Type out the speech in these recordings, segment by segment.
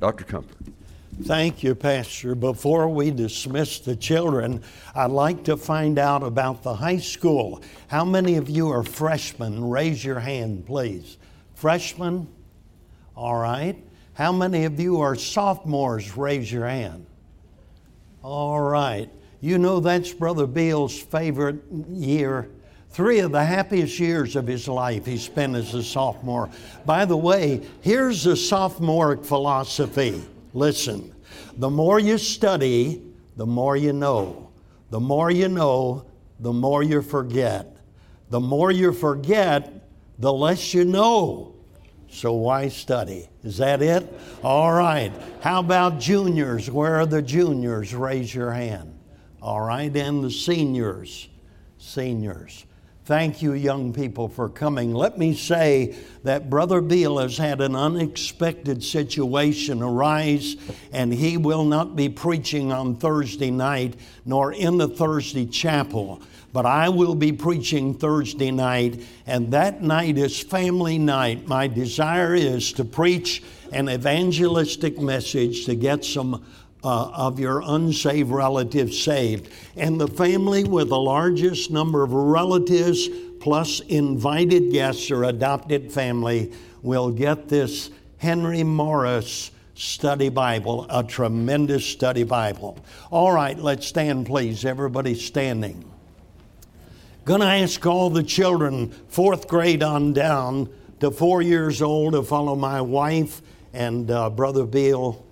Dr. Comfort. Thank you, Pastor. Before we dismiss the children, I'd like to find out about the high school. How many of you are freshmen? Raise your hand, please. Freshmen? All right. How many of you are sophomores? Raise your hand. All right. You know that's Brother Bill's favorite year. Three of the happiest years of his life he spent as a sophomore. By the way, here's the sophomoric philosophy Listen, the more you study, the more you know. The more you know, the more you forget. The more you forget, the less you know. So why study? Is that it? All right. How about juniors? Where are the juniors? Raise your hand. All right. And the seniors? Seniors. Thank you, young people, for coming. Let me say that Brother Beal has had an unexpected situation arise, and he will not be preaching on Thursday night nor in the Thursday chapel. But I will be preaching Thursday night, and that night is family night. My desire is to preach an evangelistic message to get some uh, of your unsaved relatives saved. And the family with the largest number of relatives plus invited guests or adopted family will get this Henry Morris study Bible, a tremendous study Bible. All right, let's stand, please. Everybody standing. Going to ask all the children, fourth grade on down to four years old, to follow my wife and uh, Brother Bill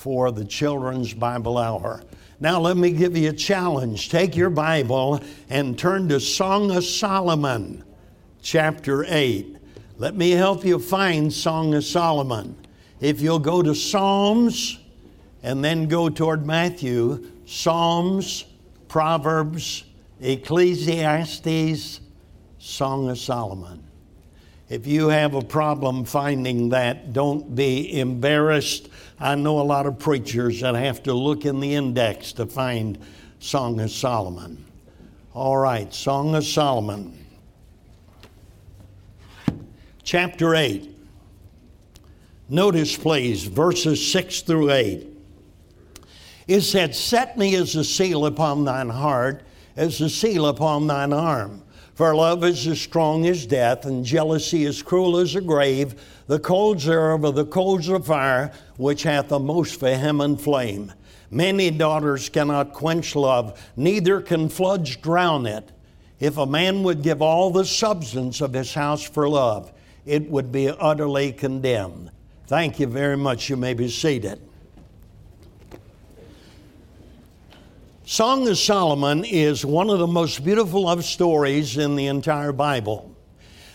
for the Children's Bible Hour. Now, let me give you a challenge. Take your Bible and turn to Song of Solomon, chapter 8. Let me help you find Song of Solomon. If you'll go to Psalms and then go toward Matthew, Psalms, Proverbs, Ecclesiastes, Song of Solomon. If you have a problem finding that, don't be embarrassed. I know a lot of preachers that have to look in the index to find Song of Solomon. All right, Song of Solomon. Chapter 8. Notice, please, verses 6 through 8. It said, Set me as a seal upon thine heart, as a seal upon thine arm. For love is as strong as death, and jealousy as cruel as a grave. The coals thereof are the coals of fire, which hath a most vehement flame. Many daughters cannot quench love, neither can floods drown it. If a man would give all the substance of his house for love, it would be utterly condemned. Thank you very much. You may be seated. Song of Solomon is one of the most beautiful love stories in the entire Bible.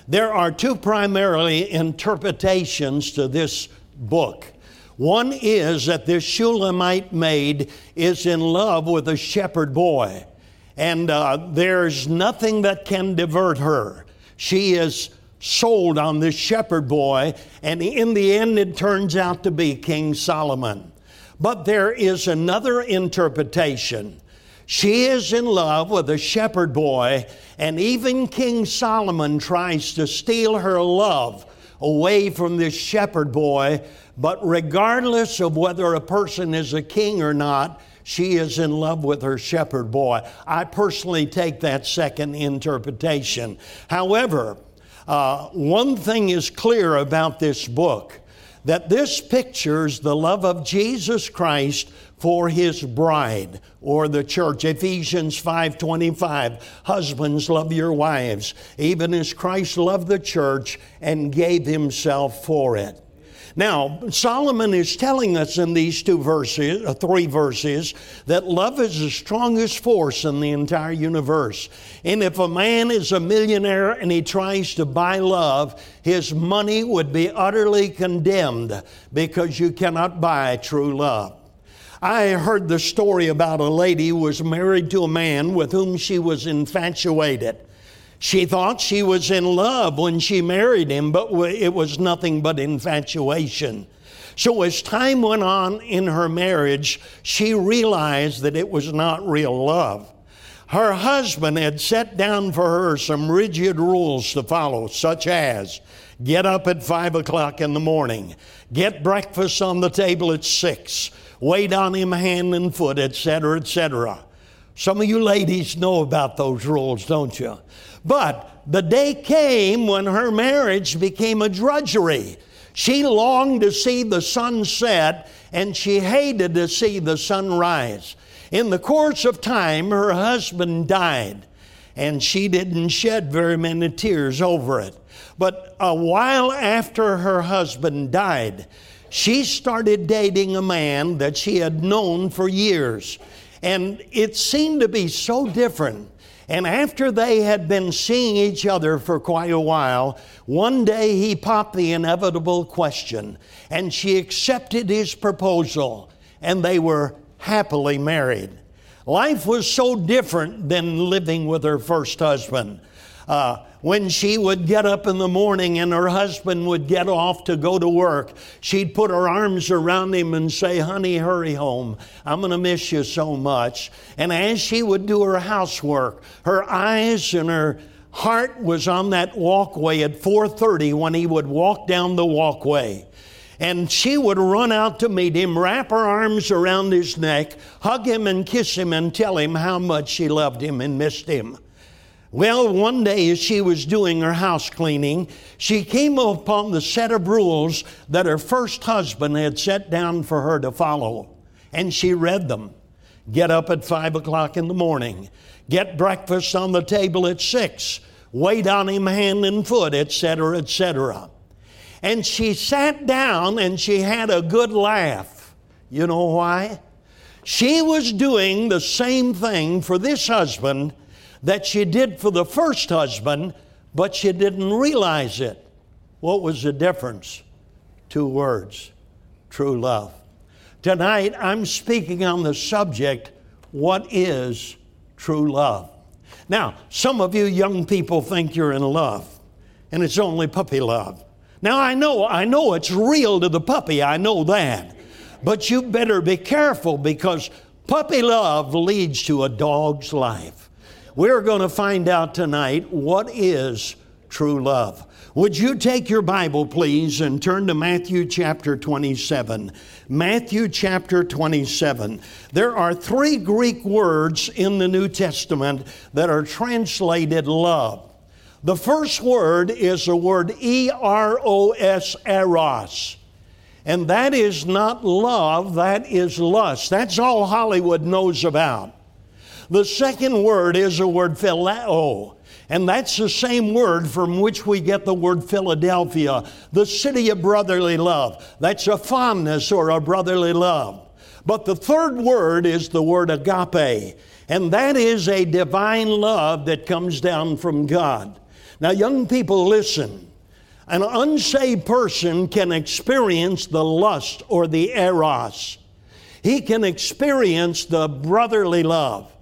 There are two primarily interpretations to this book. One is that this Shulamite maid is in love with a shepherd boy, and uh, there's nothing that can divert her. She is sold on this shepherd boy, and in the end, it turns out to be King Solomon. But there is another interpretation she is in love with a shepherd boy, and even King Solomon tries to steal her love away from this shepherd boy. But regardless of whether a person is a king or not, she is in love with her shepherd boy. I personally take that second interpretation. However, uh, one thing is clear about this book that this pictures the love of Jesus Christ for his bride or the church. Ephesians 5.25 husbands love your wives even as christ loved the church and gave himself for it now, Solomon is telling us in these two verses, uh, three verses, that love is the strongest force in the entire universe. And if a man is a millionaire and he tries to buy love, his money would be utterly condemned because you cannot buy true love. I heard the story about a lady who was married to a man with whom she was infatuated. She thought she was in love when she married him, but it was nothing but infatuation. So, as time went on in her marriage, she realized that it was not real love. Her husband had set down for her some rigid rules to follow, such as get up at five o'clock in the morning, get breakfast on the table at six, wait on him hand and foot, etc., etc. Some of you ladies know about those rules, don't you? But the day came when her marriage became a drudgery. She longed to see the sun set and she hated to see the sun rise. In the course of time, her husband died, and she didn't shed very many tears over it. But a while after her husband died, she started dating a man that she had known for years. And it seemed to be so different. And after they had been seeing each other for quite a while, one day he popped the inevitable question, and she accepted his proposal, and they were happily married. Life was so different than living with her first husband. Uh, when she would get up in the morning and her husband would get off to go to work, she'd put her arms around him and say, Honey, hurry home. I'm going to miss you so much. And as she would do her housework, her eyes and her heart was on that walkway at 4:30 when he would walk down the walkway. And she would run out to meet him, wrap her arms around his neck, hug him and kiss him, and tell him how much she loved him and missed him. Well, one day as she was doing her house cleaning, she came upon the set of rules that her first husband had set down for her to follow. And she read them. Get up at five o'clock in the morning. Get breakfast on the table at six. Wait on him hand and foot, etc., etc. And she sat down and she had a good laugh. You know why? She was doing the same thing for this husband that she did for the first husband, but she didn't realize it. What was the difference? Two words true love. Tonight, I'm speaking on the subject what is true love? Now, some of you young people think you're in love, and it's only puppy love. Now I know, I know it's real to the puppy, I know that. But you better be careful because puppy love leads to a dog's life. We're going to find out tonight what is true love. Would you take your Bible, please, and turn to Matthew chapter 27? Matthew chapter 27. There are three Greek words in the New Testament that are translated love. The first word is the word E R O S, eros. And that is not love, that is lust. That's all Hollywood knows about. The second word is the word phileo. And that's the same word from which we get the word Philadelphia, the city of brotherly love. That's a fondness or a brotherly love. But the third word is the word agape, and that is a divine love that comes down from God. Now, young people, listen. An unsaved person can experience the lust or the eros. He can experience the brotherly love,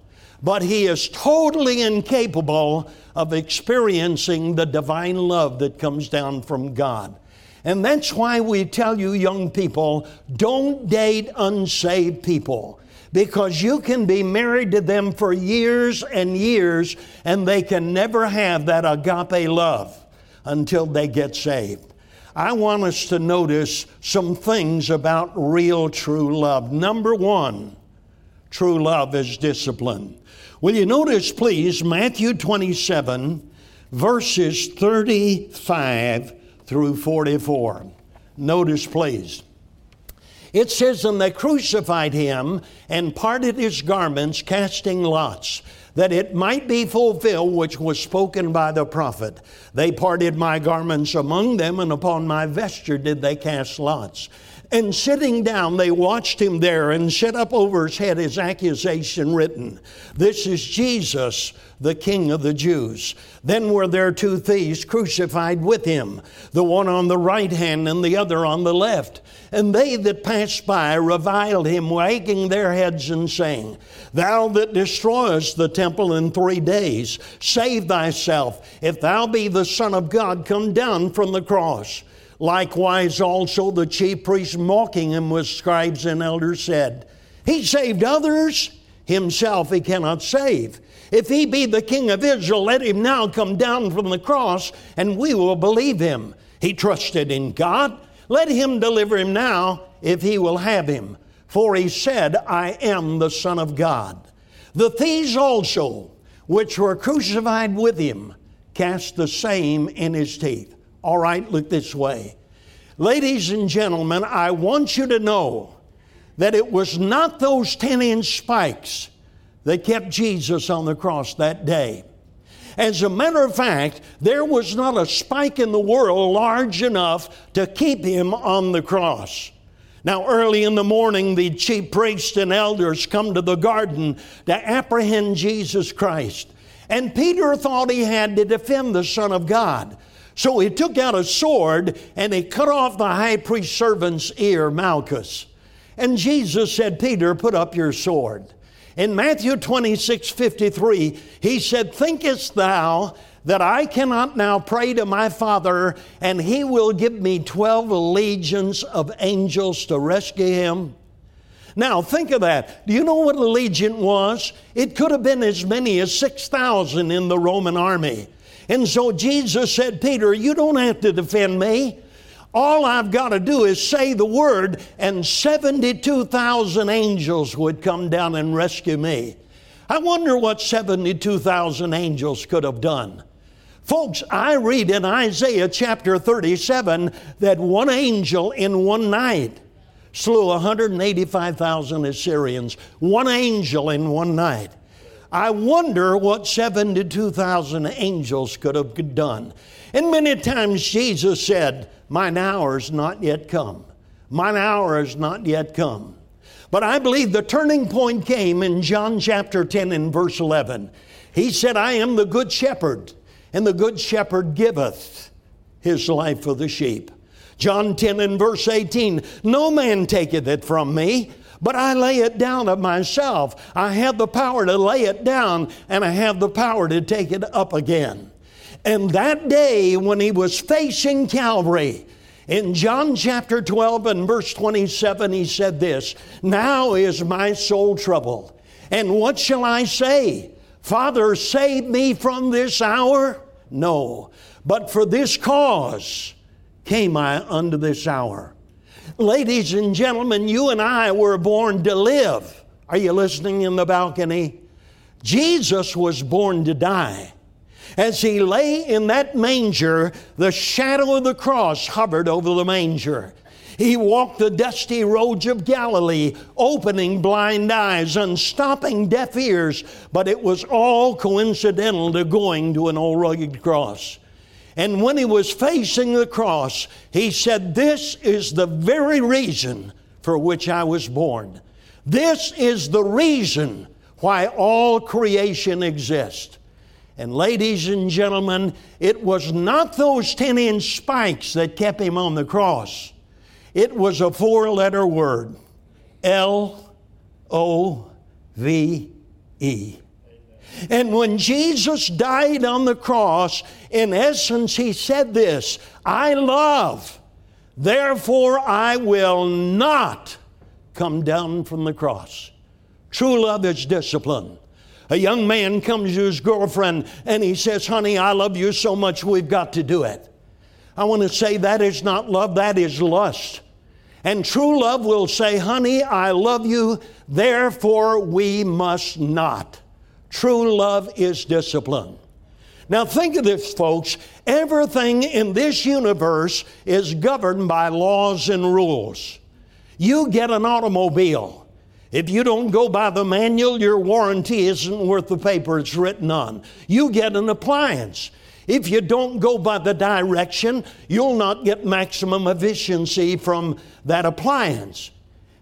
but he is totally incapable of experiencing the divine love that comes down from God. And that's why we tell you, young people, don't date unsaved people because you can be married to them for years and years and they can never have that agape love until they get saved. I want us to notice some things about real true love. Number one, true love is discipline. Will you notice, please, Matthew 27, verses 35 through 44. Notice, please. It says, And they crucified him and parted his garments, casting lots, that it might be fulfilled which was spoken by the prophet. They parted my garments among them, and upon my vesture did they cast lots. And sitting down, they watched him there and set up over his head his accusation written This is Jesus, the King of the Jews. Then were there two thieves crucified with him, the one on the right hand and the other on the left. And they that passed by reviled him, wagging their heads and saying, Thou that destroyest the temple in three days, save thyself. If thou be the Son of God, come down from the cross. Likewise, also the chief priests mocking him with scribes and elders said, He saved others, himself he cannot save. If he be the king of Israel, let him now come down from the cross, and we will believe him. He trusted in God. Let him deliver him now, if he will have him. For he said, I am the Son of God. The thieves also, which were crucified with him, cast the same in his teeth. All right, look this way. Ladies and gentlemen, I want you to know that it was not those 10 inch spikes that kept Jesus on the cross that day. As a matter of fact, there was not a spike in the world large enough to keep him on the cross. Now, early in the morning, the chief priests and elders come to the garden to apprehend Jesus Christ. And Peter thought he had to defend the Son of God. So he took out a sword and he cut off the high priest's servant's ear, Malchus. And Jesus said, Peter, put up your sword. In Matthew 26 53, he said, Thinkest thou that I cannot now pray to my Father and he will give me 12 legions of angels to rescue him? Now, think of that. Do you know what a legion was? It could have been as many as 6,000 in the Roman army. And so Jesus said, Peter, you don't have to defend me. All I've got to do is say the word, and 72,000 angels would come down and rescue me. I wonder what 72,000 angels could have done. Folks, I read in Isaiah chapter 37 that one angel in one night slew 185,000 Assyrians. One angel in one night. I wonder what 72,000 angels could have done. And many times Jesus said, Mine hour is not yet come. Mine hour is not yet come. But I believe the turning point came in John chapter 10 and verse 11. He said, I am the good shepherd, and the good shepherd giveth his life for the sheep. John 10 and verse 18, No man taketh it from me, but I lay it down of myself. I have the power to lay it down, and I have the power to take it up again. And that day, when he was facing Calvary, in John chapter 12 and verse 27, he said this Now is my soul troubled. And what shall I say? Father, save me from this hour? No, but for this cause came I unto this hour. Ladies and gentlemen, you and I were born to live. Are you listening in the balcony? Jesus was born to die. As he lay in that manger, the shadow of the cross hovered over the manger. He walked the dusty roads of Galilee, opening blind eyes, unstopping deaf ears, but it was all coincidental to going to an old rugged cross. And when he was facing the cross, he said, This is the very reason for which I was born. This is the reason why all creation exists. And ladies and gentlemen, it was not those 10 inch spikes that kept him on the cross. It was a four letter word L O V E. And when Jesus died on the cross, in essence, he said this I love, therefore I will not come down from the cross. True love is discipline. A young man comes to his girlfriend and he says, Honey, I love you so much, we've got to do it. I want to say that is not love, that is lust. And true love will say, Honey, I love you, therefore we must not. True love is discipline. Now, think of this, folks. Everything in this universe is governed by laws and rules. You get an automobile. If you don't go by the manual, your warranty isn't worth the paper it's written on. You get an appliance. If you don't go by the direction, you'll not get maximum efficiency from that appliance.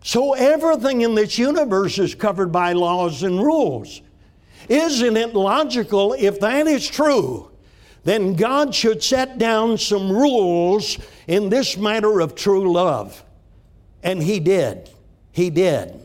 So everything in this universe is covered by laws and rules. Isn't it logical if that is true? Then God should set down some rules in this matter of true love. And He did. He did.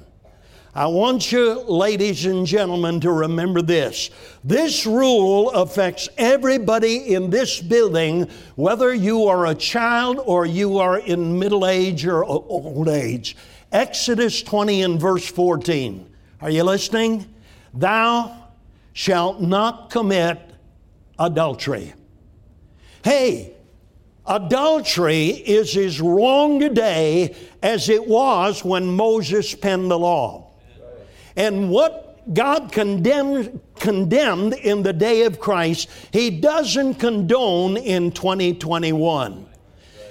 I want you, ladies and gentlemen, to remember this. This rule affects everybody in this building, whether you are a child or you are in middle age or old age. Exodus 20 and verse 14. Are you listening? Thou shalt not commit adultery. Hey, adultery is as wrong today as it was when Moses penned the law. And what God condemned, condemned in the day of Christ, He doesn't condone in 2021.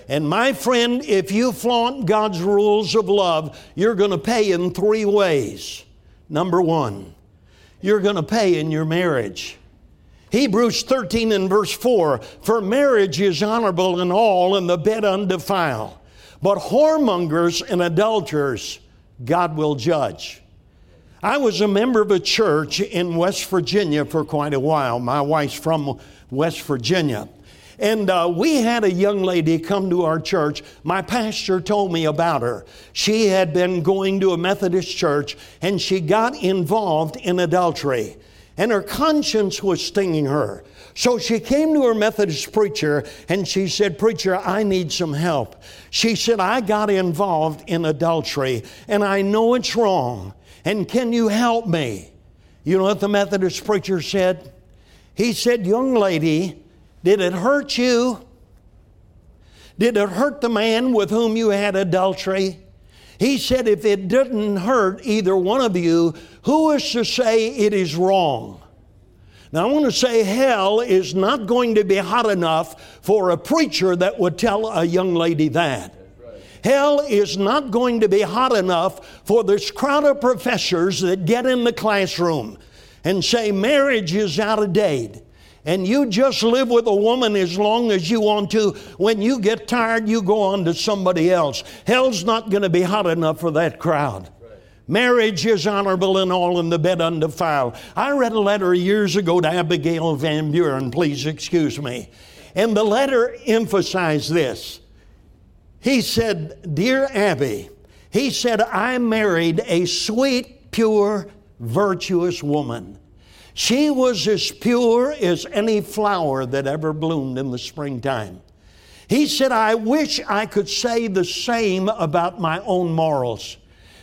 And my friend, if you flaunt God's rules of love, you're going to pay in three ways. Number one, you're going to pay in your marriage. Hebrews 13 and verse 4 For marriage is honorable in all, and the bed undefiled. But whoremongers and adulterers, God will judge. I was a member of a church in West Virginia for quite a while. My wife's from West Virginia. And uh, we had a young lady come to our church. My pastor told me about her. She had been going to a Methodist church and she got involved in adultery. And her conscience was stinging her. So she came to her Methodist preacher and she said, Preacher, I need some help. She said, I got involved in adultery and I know it's wrong. And can you help me? You know what the Methodist preacher said? He said, Young lady, did it hurt you? Did it hurt the man with whom you had adultery? He said, if it didn't hurt either one of you, who is to say it is wrong? Now, I want to say hell is not going to be hot enough for a preacher that would tell a young lady that. Hell is not going to be hot enough for this crowd of professors that get in the classroom and say marriage is out of date and you just live with a woman as long as you want to. When you get tired, you go on to somebody else. Hell's not going to be hot enough for that crowd. Marriage is honorable and all, and the bed undefiled. I read a letter years ago to Abigail Van Buren, please excuse me. And the letter emphasized this. He said, Dear Abby, he said, I married a sweet, pure, virtuous woman. She was as pure as any flower that ever bloomed in the springtime. He said, I wish I could say the same about my own morals.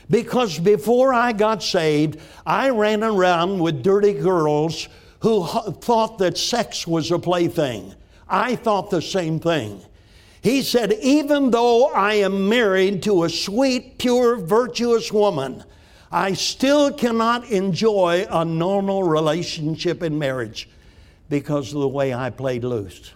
Because before I got saved, I ran around with dirty girls who thought that sex was a plaything. I thought the same thing. He said, Even though I am married to a sweet, pure, virtuous woman, I still cannot enjoy a normal relationship in marriage because of the way I played loose.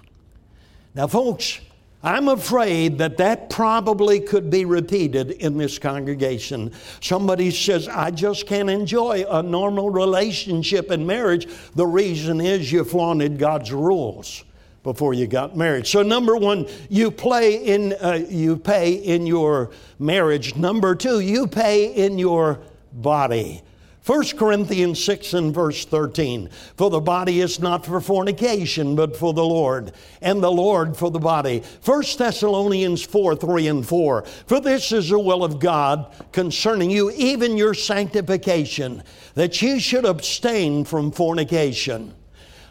Now, folks, I'm afraid that that probably could be repeated in this congregation. Somebody says, I just can't enjoy a normal relationship in marriage. The reason is you flaunted God's rules before you got married. So number one, you play in uh, you pay in your marriage. Number two, you pay in your body. 1 Corinthians 6 and verse 13. For the body is not for fornication, but for the Lord, and the Lord for the body. 1 Thessalonians 4 3 and 4. For this is the will of God concerning you, even your sanctification, that you should abstain from fornication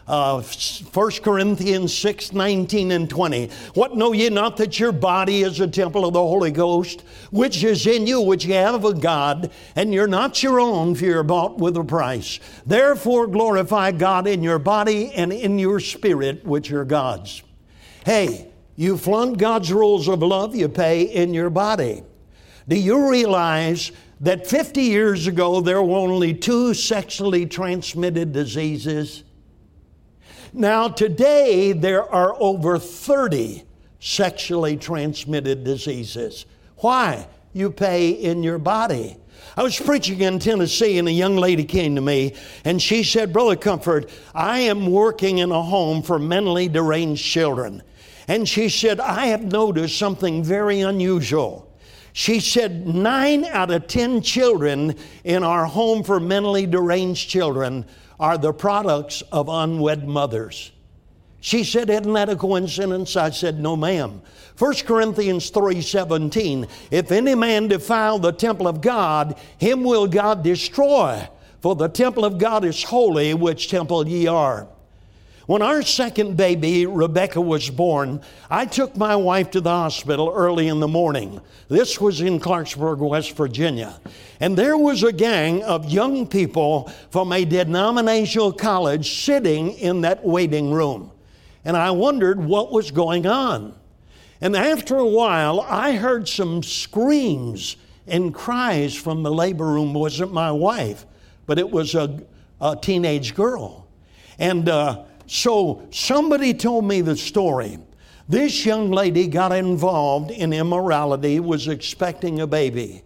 uh, 1 Corinthians 6 19 and 20. What know ye not that your body is a temple of the Holy Ghost, which is in you, which ye have of God, and you're not your own, for you're bought with a price. Therefore glorify God in your body and in your spirit, which are God's. Hey, you flaunt God's rules of love, you pay in your body. Do you realize that 50 years ago there were only two sexually transmitted diseases? Now, today, there are over 30 sexually transmitted diseases. Why? You pay in your body. I was preaching in Tennessee, and a young lady came to me, and she said, Brother Comfort, I am working in a home for mentally deranged children. And she said, I have noticed something very unusual. She said, nine out of 10 children in our home for mentally deranged children are the products of unwed mothers. She said, Isn't that a coincidence? I said, No, ma'am. 1 Corinthians 3:17, if any man defile the temple of God, him will God destroy. For the temple of God is holy, which temple ye are. When our second baby, Rebecca, was born, I took my wife to the hospital early in the morning. This was in Clarksburg, West Virginia. And there was a gang of young people from a denominational college sitting in that waiting room. And I wondered what was going on. And after a while, I heard some screams and cries from the labor room. It wasn't my wife, but it was a, a teenage girl. And uh, so somebody told me the story. This young lady got involved in immorality, was expecting a baby.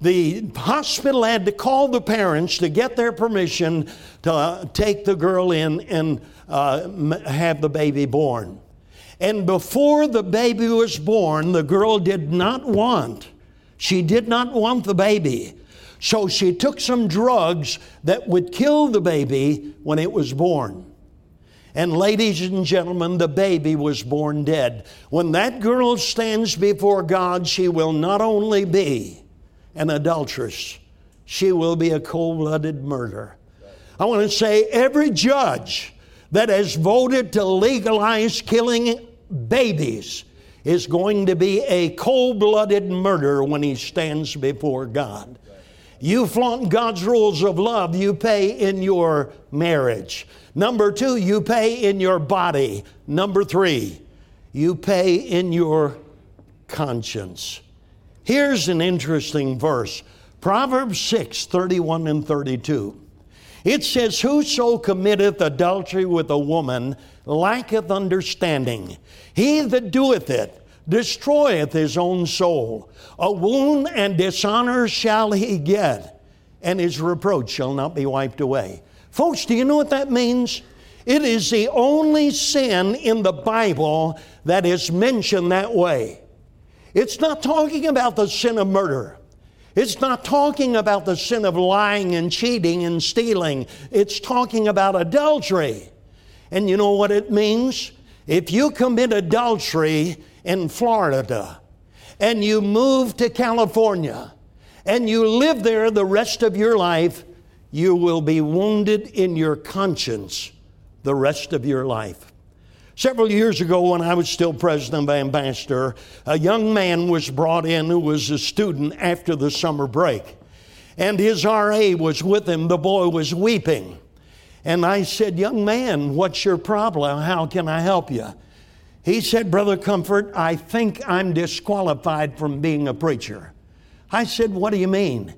The hospital had to call the parents to get their permission to take the girl in and uh, have the baby born. And before the baby was born, the girl did not want, she did not want the baby. So she took some drugs that would kill the baby when it was born. And ladies and gentlemen, the baby was born dead. When that girl stands before God, she will not only be an adulteress, she will be a cold blooded murderer. I want to say every judge that has voted to legalize killing babies is going to be a cold blooded murderer when he stands before God. You flaunt God's rules of love, you pay in your marriage. Number two, you pay in your body. Number three, you pay in your conscience. Here's an interesting verse Proverbs 6 31 and 32. It says, Whoso committeth adultery with a woman lacketh understanding. He that doeth it destroyeth his own soul. A wound and dishonor shall he get, and his reproach shall not be wiped away. Folks, do you know what that means? It is the only sin in the Bible that is mentioned that way. It's not talking about the sin of murder. It's not talking about the sin of lying and cheating and stealing. It's talking about adultery. And you know what it means? If you commit adultery in Florida and you move to California and you live there the rest of your life, you will be wounded in your conscience the rest of your life. Several years ago, when I was still president of Ambassador, a young man was brought in who was a student after the summer break. And his RA was with him. The boy was weeping. And I said, Young man, what's your problem? How can I help you? He said, Brother Comfort, I think I'm disqualified from being a preacher. I said, What do you mean?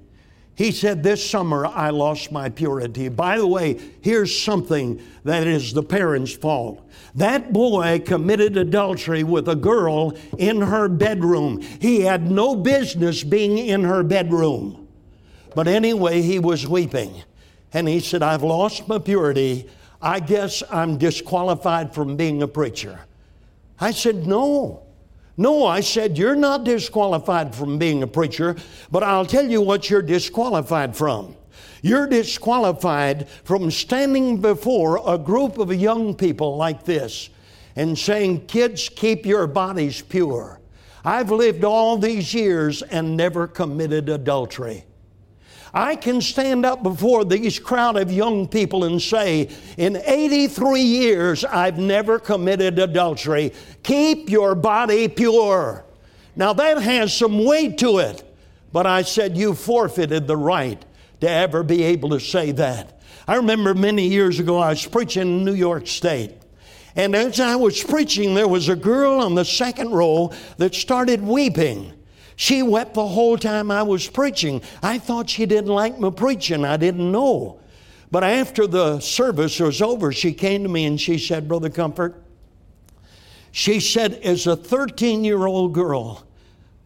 He said, This summer I lost my purity. By the way, here's something that is the parents' fault. That boy committed adultery with a girl in her bedroom. He had no business being in her bedroom. But anyway, he was weeping. And he said, I've lost my purity. I guess I'm disqualified from being a preacher. I said, No. No, I said, you're not disqualified from being a preacher, but I'll tell you what you're disqualified from. You're disqualified from standing before a group of young people like this and saying, Kids, keep your bodies pure. I've lived all these years and never committed adultery. I can stand up before these crowd of young people and say, in 83 years, I've never committed adultery. Keep your body pure. Now that has some weight to it, but I said, you forfeited the right to ever be able to say that. I remember many years ago, I was preaching in New York State. And as I was preaching, there was a girl on the second row that started weeping. She wept the whole time I was preaching. I thought she didn't like my preaching. I didn't know. But after the service was over, she came to me and she said, Brother Comfort, she said, as a 13 year old girl,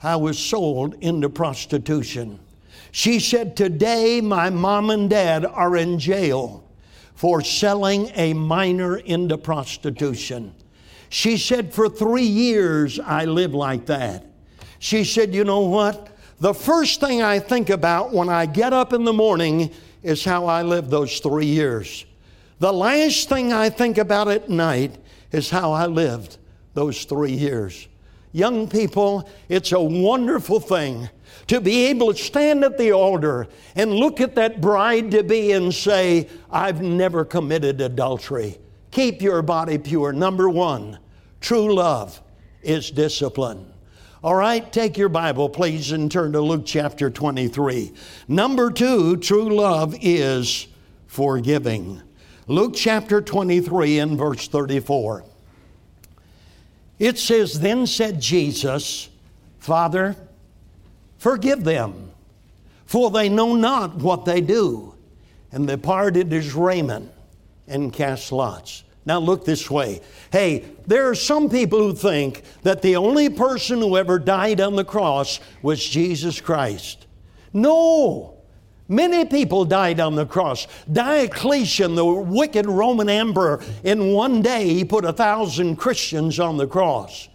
I was sold into prostitution. She said, Today my mom and dad are in jail for selling a minor into prostitution. She said, For three years I lived like that. She said, You know what? The first thing I think about when I get up in the morning is how I lived those three years. The last thing I think about at night is how I lived those three years. Young people, it's a wonderful thing to be able to stand at the altar and look at that bride to be and say, I've never committed adultery. keep your body pure. Number one, true love is discipline. All right, take your Bible, please, and turn to Luke chapter 23. Number two, true love is forgiving. Luke chapter 23 and verse 34. It says, Then said Jesus, Father, forgive them, for they know not what they do. And they parted his raiment and cast lots. Now look this way. Hey, there are some people who think that the only person who ever died on the cross was Jesus Christ. No. Many people died on the cross. Diocletian, the wicked Roman emperor, in one day he put a thousand Christians on the cross.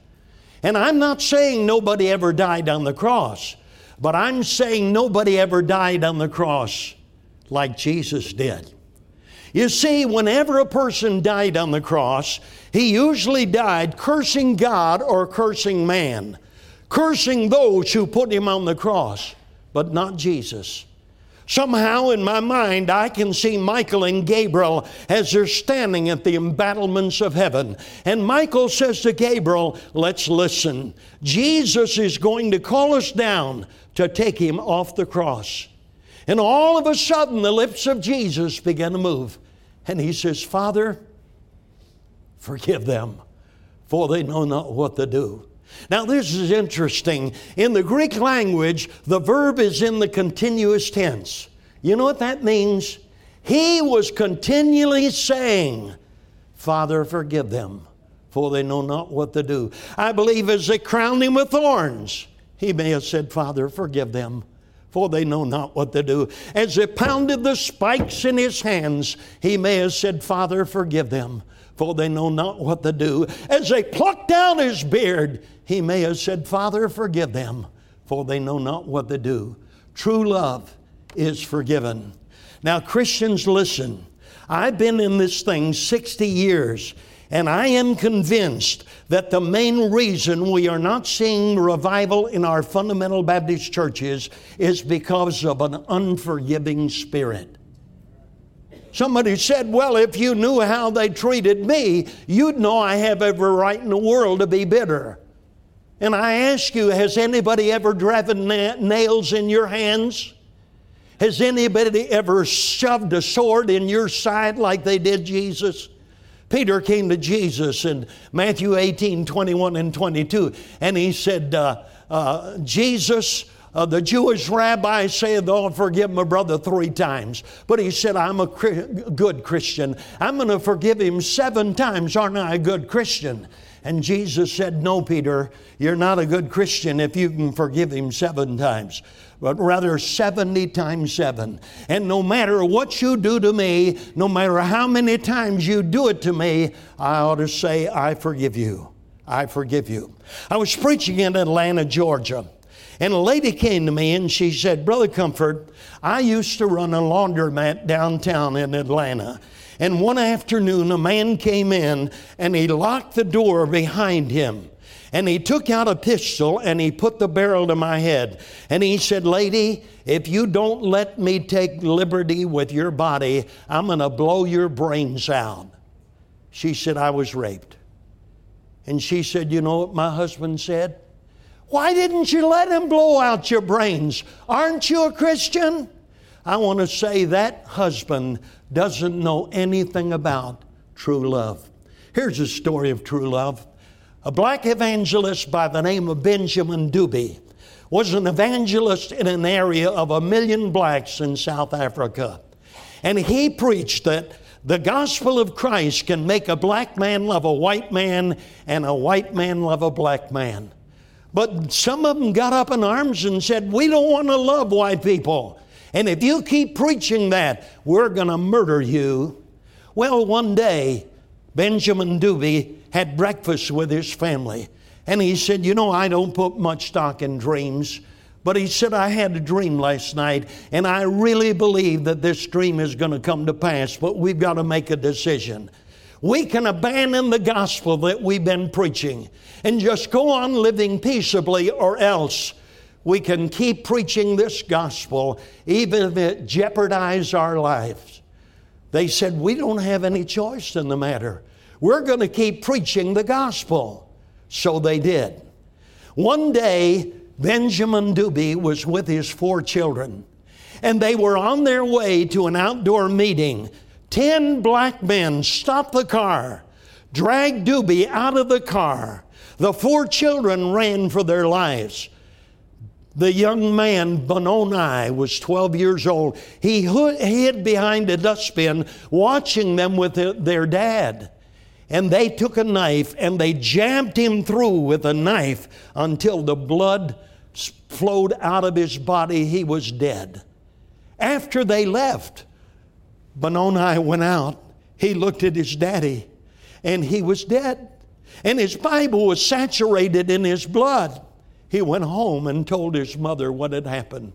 And I'm not saying nobody ever died on the cross, but I'm saying nobody ever died on the cross like Jesus did. You see, whenever a person died on the cross, he usually died cursing God or cursing man, cursing those who put him on the cross, but not Jesus. Somehow in my mind, I can see Michael and Gabriel as they're standing at the embattlements of heaven. And Michael says to Gabriel, Let's listen. Jesus is going to call us down to take him off the cross. And all of a sudden, the lips of Jesus began to move. And he says, Father, forgive them, for they know not what to do. Now, this is interesting. In the Greek language, the verb is in the continuous tense. You know what that means? He was continually saying, Father, forgive them, for they know not what to do. I believe as they crowned him with thorns, he may have said, Father, forgive them, for they know not what to do. As they pounded the spikes in his hands, he may have said, Father, forgive them, for they know not what they do. As they plucked out his beard, he may have said, Father, forgive them, for they know not what they do. True love is forgiven. Now, Christians, listen. I've been in this thing 60 years, and I am convinced that the main reason we are not seeing revival in our fundamental Baptist churches is because of an unforgiving spirit. Somebody said, Well, if you knew how they treated me, you'd know I have every right in the world to be bitter. And I ask you, has anybody ever driven na- nails in your hands? Has anybody ever shoved a sword in your side like they did Jesus? Peter came to Jesus in Matthew 18 21 and 22, and he said, uh, uh, Jesus, uh, the Jewish rabbi said, Oh, forgive my brother three times. But he said, I'm a good Christian. I'm going to forgive him seven times. Aren't I a good Christian? And Jesus said, No, Peter, you're not a good Christian if you can forgive him seven times but rather 70 times 7. And no matter what you do to me, no matter how many times you do it to me, I ought to say, I forgive you. I forgive you. I was preaching in Atlanta, Georgia. And a lady came to me and she said, Brother Comfort, I used to run a laundromat downtown in Atlanta. And one afternoon, a man came in and he locked the door behind him. And he took out a pistol and he put the barrel to my head. And he said, Lady, if you don't let me take liberty with your body, I'm going to blow your brains out. She said, I was raped. And she said, You know what my husband said? Why didn't you let him blow out your brains? Aren't you a Christian? I want to say that husband doesn't know anything about true love. Here's a story of true love. A black evangelist by the name of Benjamin Dube was an evangelist in an area of a million blacks in South Africa. And he preached that the gospel of Christ can make a black man love a white man and a white man love a black man. But some of them got up in arms and said, We don't want to love white people. And if you keep preaching that, we're going to murder you. Well, one day, Benjamin Dube had breakfast with his family. And he said, You know, I don't put much stock in dreams. But he said, I had a dream last night, and I really believe that this dream is going to come to pass, but we've got to make a decision. We can abandon the gospel that we've been preaching and just go on living peaceably, or else we can keep preaching this gospel even if it jeopardizes our lives. They said, We don't have any choice in the matter. We're going to keep preaching the gospel. So they did. One day, Benjamin Dubé was with his four children, and they were on their way to an outdoor meeting. Ten black men stopped the car, dragged Dubé out of the car. The four children ran for their lives. The young man, Benoni, was 12 years old. He hid behind a dustbin watching them with their dad and they took a knife and they jammed him through with a knife until the blood flowed out of his body. He was dead. After they left, Benoni went out. He looked at his daddy and he was dead. And his Bible was saturated in his blood. He went home and told his mother what had happened.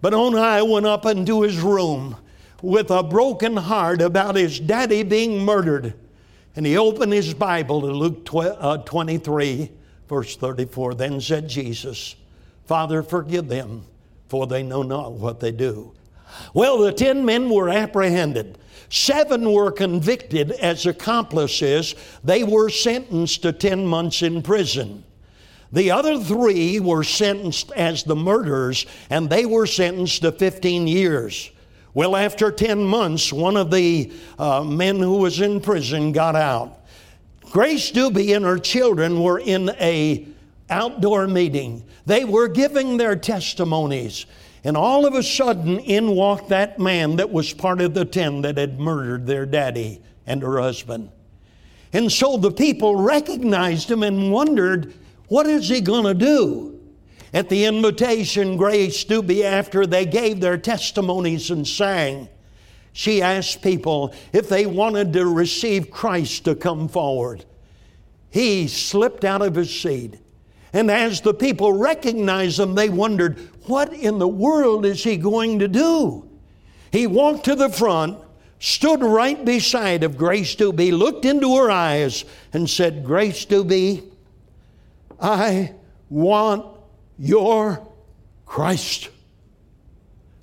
But Benoni went up into his room with a broken heart about his daddy being murdered. And he opened his Bible to Luke uh, 23, verse 34. Then said Jesus, Father, forgive them, for they know not what they do. Well, the ten men were apprehended. Seven were convicted as accomplices. They were sentenced to 10 months in prison. The other three were sentenced as the murderers, and they were sentenced to 15 years. Well, after 10 months, one of the uh, men who was in prison got out. Grace Dubé and her children were in a outdoor meeting. They were giving their testimonies. And all of a sudden, in walked that man that was part of the ten that had murdered their daddy and her husband. And so the people recognized him and wondered, what is he going to do? At the invitation, Grace Dubé, after they gave their testimonies and sang, she asked people if they wanted to receive Christ to come forward. He slipped out of his seat. And as the people recognized him, they wondered, what in the world is he going to do? He walked to the front, stood right beside of Grace Dubé, looked into her eyes, and said, Grace Dubé, I want your Christ.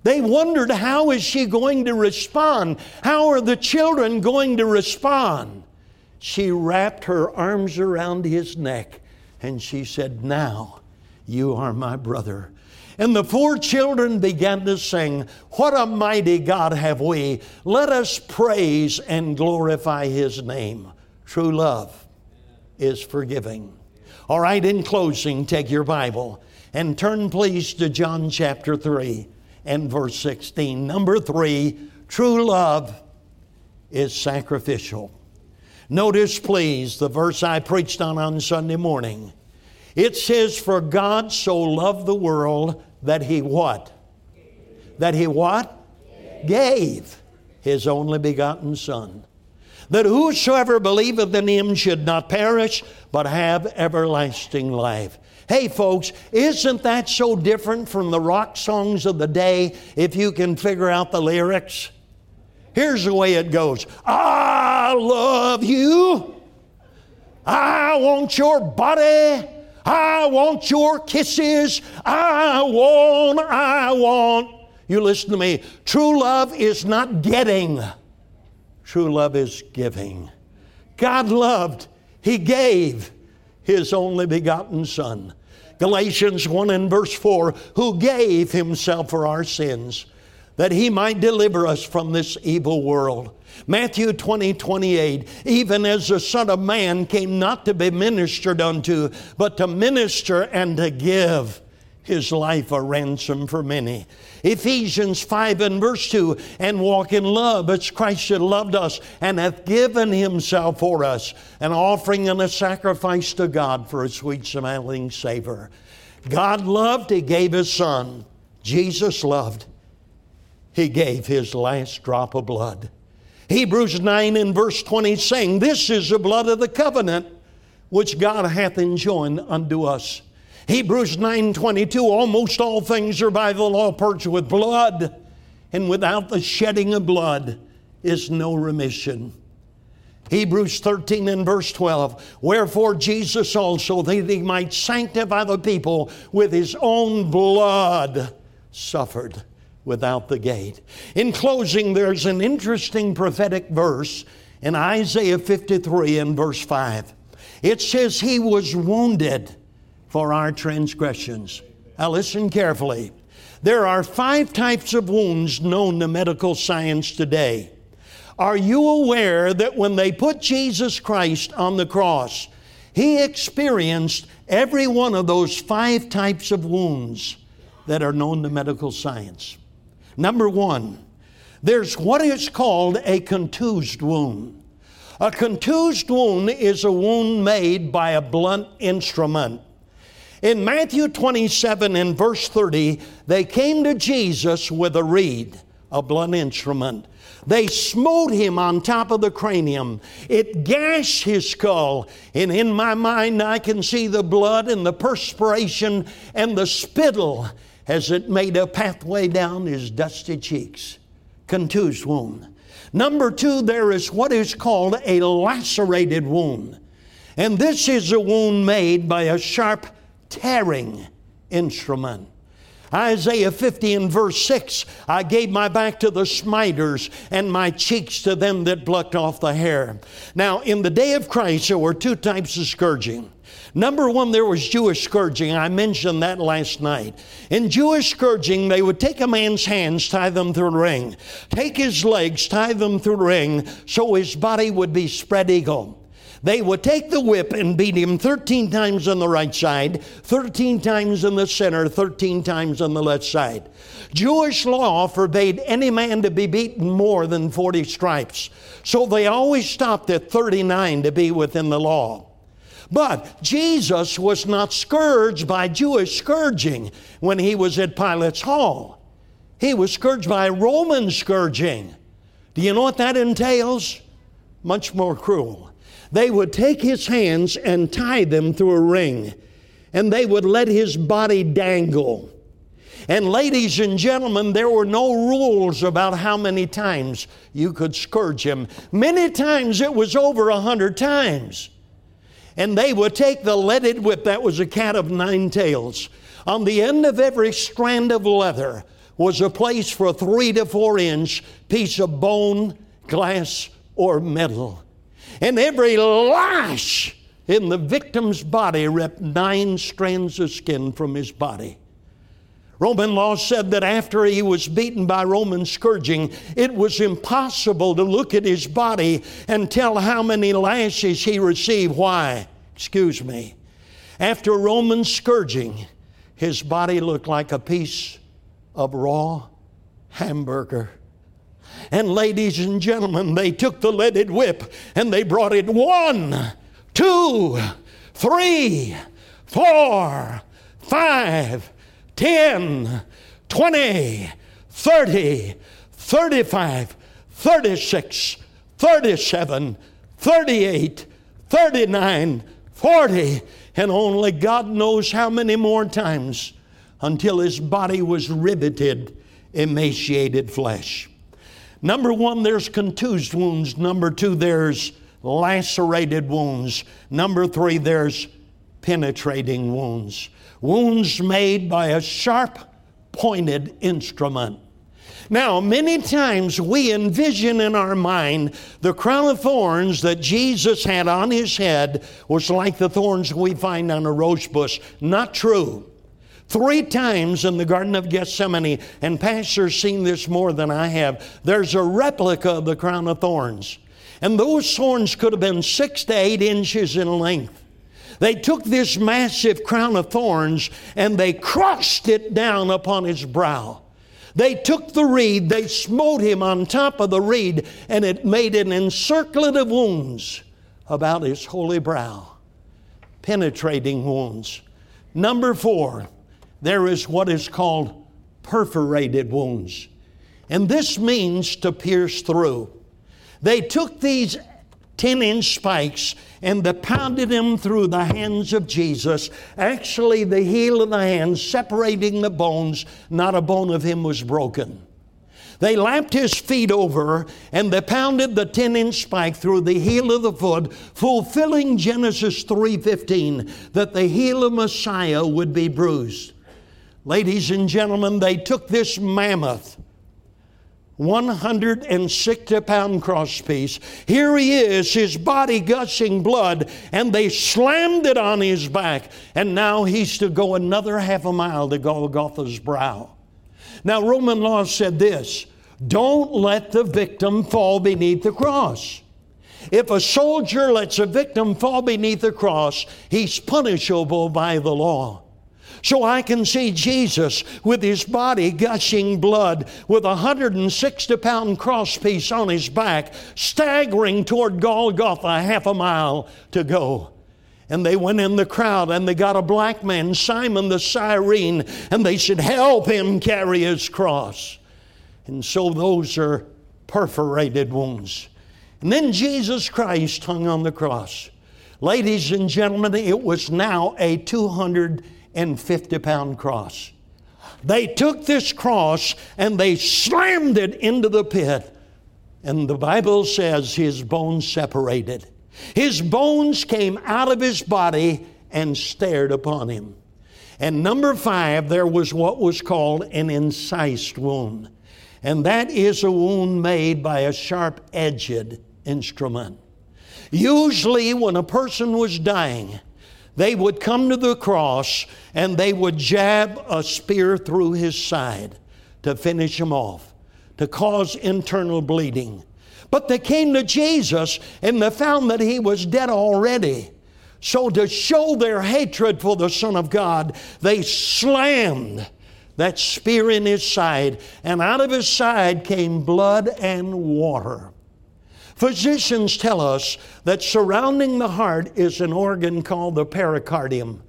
They wondered how is she going to respond? How are the children going to respond? She wrapped her arms around his neck and she said, Now you are my brother. And the four children began to sing, What a mighty God have we! Let us praise and glorify his name. True love is forgiving. All right, in closing, take your Bible and turn, please, to John chapter 3 and verse 16. Number three, true love is sacrificial. Notice, please, the verse I preached on on Sunday morning. It says, For God so loved the world that he what? That he what? Gave his only begotten Son. That whosoever believeth in him should not perish, but have everlasting life. Hey, folks, isn't that so different from the rock songs of the day if you can figure out the lyrics? Here's the way it goes I love you. I want your body. I want your kisses. I want, I want. You listen to me. True love is not getting, true love is giving. God loved, He gave His only begotten Son. Galatians 1 and verse 4, who gave himself for our sins, that he might deliver us from this evil world. Matthew 20, 28, even as the Son of Man came not to be ministered unto, but to minister and to give his life a ransom for many. Ephesians 5 and verse 2 and walk in love as Christ had loved us and hath given himself for us, an offering and a sacrifice to God for a sweet smelling savor. God loved, he gave his son. Jesus loved, he gave his last drop of blood. Hebrews 9 and verse 20 saying, This is the blood of the covenant which God hath enjoined unto us Hebrews 9:22 almost all things are by the law purged with blood and without the shedding of blood is no remission. Hebrews 13 and verse 12. Wherefore Jesus also, that he might sanctify the people with his own blood, suffered without the gate. In closing, there's an interesting prophetic verse in Isaiah 53 and verse 5. It says, He was wounded for our transgressions. Now, listen carefully. There are five types of wounds known to medical science today. Are you aware that when they put Jesus Christ on the cross, he experienced every one of those five types of wounds that are known to medical science? Number one, there's what is called a contused wound. A contused wound is a wound made by a blunt instrument. In Matthew 27 and verse 30, they came to Jesus with a reed, a blunt instrument. They smote him on top of the cranium. It gashed his skull. And in my mind, I can see the blood and the perspiration and the spittle as it made a pathway down his dusty cheeks. Contused wound. Number two, there is what is called a lacerated wound. And this is a wound made by a sharp tearing instrument. Isaiah 50 and verse 6 I gave my back to the smiters and my cheeks to them that plucked off the hair. Now, in the day of Christ, there were two types of scourging. Number one, there was Jewish scourging. I mentioned that last night. In Jewish scourging, they would take a man's hands, tie them through a ring, take his legs, tie them through a ring, so his body would be spread eagle. They would take the whip and beat him 13 times on the right side, 13 times in the center, 13 times on the left side. Jewish law forbade any man to be beaten more than 40 stripes. So they always stopped at 39 to be within the law. But Jesus was not scourged by Jewish scourging when he was at Pilate's hall. He was scourged by Roman scourging. Do you know what that entails? Much more cruel. They would take his hands and tie them through a ring, and they would let his body dangle. And, ladies and gentlemen, there were no rules about how many times you could scourge him. Many times it was over a hundred times and they would take the leaded whip, that was a cat of nine tails. On the end of every strand of leather was a place for a three to four inch piece of bone, glass, or metal. And every lash in the victim's body ripped nine strands of skin from his body. Roman law said that after he was beaten by Roman scourging, it was impossible to look at his body and tell how many lashes he received. Why? Excuse me. After Roman scourging, his body looked like a piece of raw hamburger. And ladies and gentlemen, they took the leaded whip and they brought it one, two, three, four, five, 10, 20, 30, 35, 36, 37, 38, 39, 40, and only God knows how many more times until his body was riveted, emaciated flesh. Number one, there's contused wounds. Number two, there's lacerated wounds. Number three, there's penetrating wounds wounds made by a sharp pointed instrument. Now, many times we envision in our mind the crown of thorns that Jesus had on his head was like the thorns we find on a rose bush. Not true. Three times in the Garden of Gethsemane, and Pastor's seen this more than I have, there's a replica of the crown of thorns. And those thorns could have been six to eight inches in length. They took this massive crown of thorns and they crushed it down upon his brow. They took the reed, they smote him on top of the reed, and it made an encirclet of wounds about his holy brow. Penetrating wounds. Number four, there is what is called perforated wounds. And this means to pierce through. They took these 10 inch spikes and they pounded them through the hands of Jesus. Actually, the heel of the hand separating the bones, not a bone of him was broken. They lapped his feet over and they pounded the 10 inch spike through the heel of the foot, fulfilling Genesis 3:15 that the heel of Messiah would be bruised. Ladies and gentlemen, they took this mammoth 160 pound crosspiece. Here he is, his body gushing blood, and they slammed it on his back. And now he's to go another half a mile to Golgotha's brow. Now, Roman law said this don't let the victim fall beneath the cross. If a soldier lets a victim fall beneath the cross, he's punishable by the law. So I can see Jesus with his body gushing blood, with a 160 pound crosspiece on his back, staggering toward Golgotha, half a mile to go. And they went in the crowd and they got a black man, Simon the Cyrene, and they said, Help him carry his cross. And so those are perforated wounds. And then Jesus Christ hung on the cross. Ladies and gentlemen, it was now a 250 pound cross. They took this cross and they slammed it into the pit. And the Bible says his bones separated. His bones came out of his body and stared upon him. And number five, there was what was called an incised wound. And that is a wound made by a sharp edged instrument. Usually, when a person was dying, they would come to the cross and they would jab a spear through his side to finish him off, to cause internal bleeding. But they came to Jesus and they found that he was dead already. So, to show their hatred for the Son of God, they slammed that spear in his side, and out of his side came blood and water. Physicians tell us that surrounding the heart is an organ called the pericardium.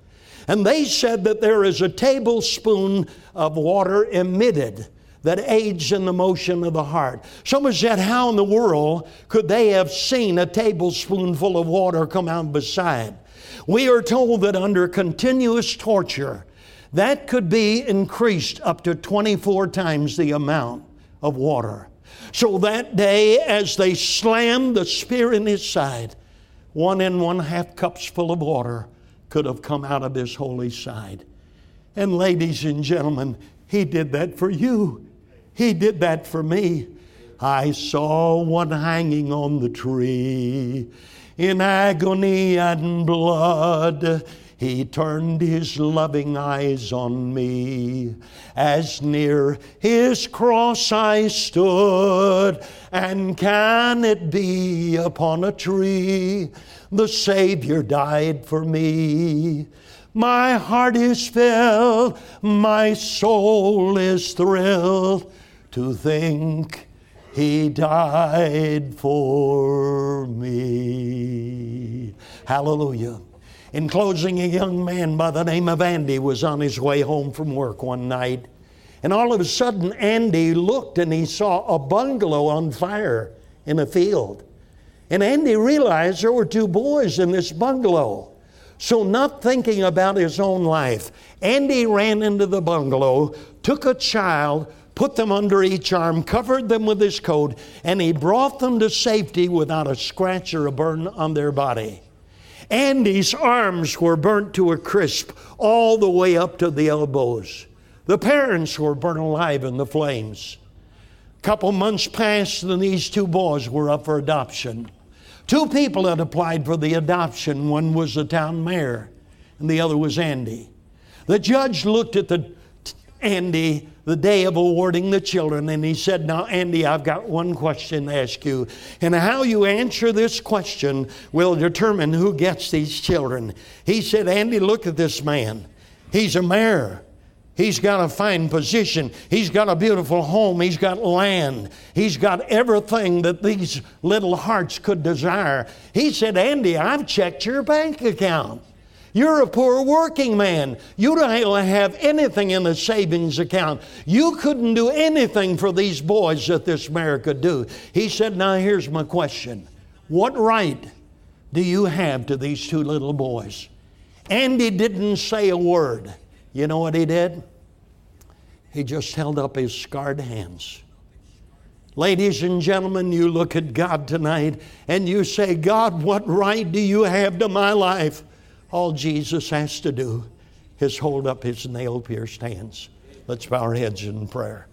And they said that there is a tablespoon of water emitted that aids in the motion of the heart. Someone said, How in the world could they have seen a tablespoonful of water come out beside? We are told that under continuous torture, that could be increased up to 24 times the amount of water. So that day, as they slammed the spear in his side, one and one half cups full of water could have come out of his holy side. And ladies and gentlemen, he did that for you. He did that for me. I saw one hanging on the tree in agony and blood. He turned his loving eyes on me as near his cross I stood. And can it be upon a tree the Savior died for me? My heart is filled, my soul is thrilled to think he died for me. Hallelujah. In closing, a young man by the name of Andy was on his way home from work one night. And all of a sudden, Andy looked and he saw a bungalow on fire in a field. And Andy realized there were two boys in this bungalow. So, not thinking about his own life, Andy ran into the bungalow, took a child, put them under each arm, covered them with his coat, and he brought them to safety without a scratch or a burn on their body. Andy's arms were burnt to a crisp all the way up to the elbows. The parents were burnt alive in the flames. A couple months passed, and these two boys were up for adoption. Two people had applied for the adoption. One was the town mayor, and the other was Andy. The judge looked at the Andy the day of awarding the children, and he said, Now, Andy, I've got one question to ask you. And how you answer this question will determine who gets these children. He said, Andy, look at this man. He's a mayor. He's got a fine position. He's got a beautiful home. He's got land. He's got everything that these little hearts could desire. He said, Andy, I've checked your bank account. You're a poor working man. You don't have anything in a savings account. You couldn't do anything for these boys that this mayor could do. He said, Now here's my question What right do you have to these two little boys? Andy didn't say a word. You know what he did? He just held up his scarred hands. Ladies and gentlemen, you look at God tonight and you say, God, what right do you have to my life? All Jesus has to do is hold up his nail pierced hands. Let's bow our heads in prayer.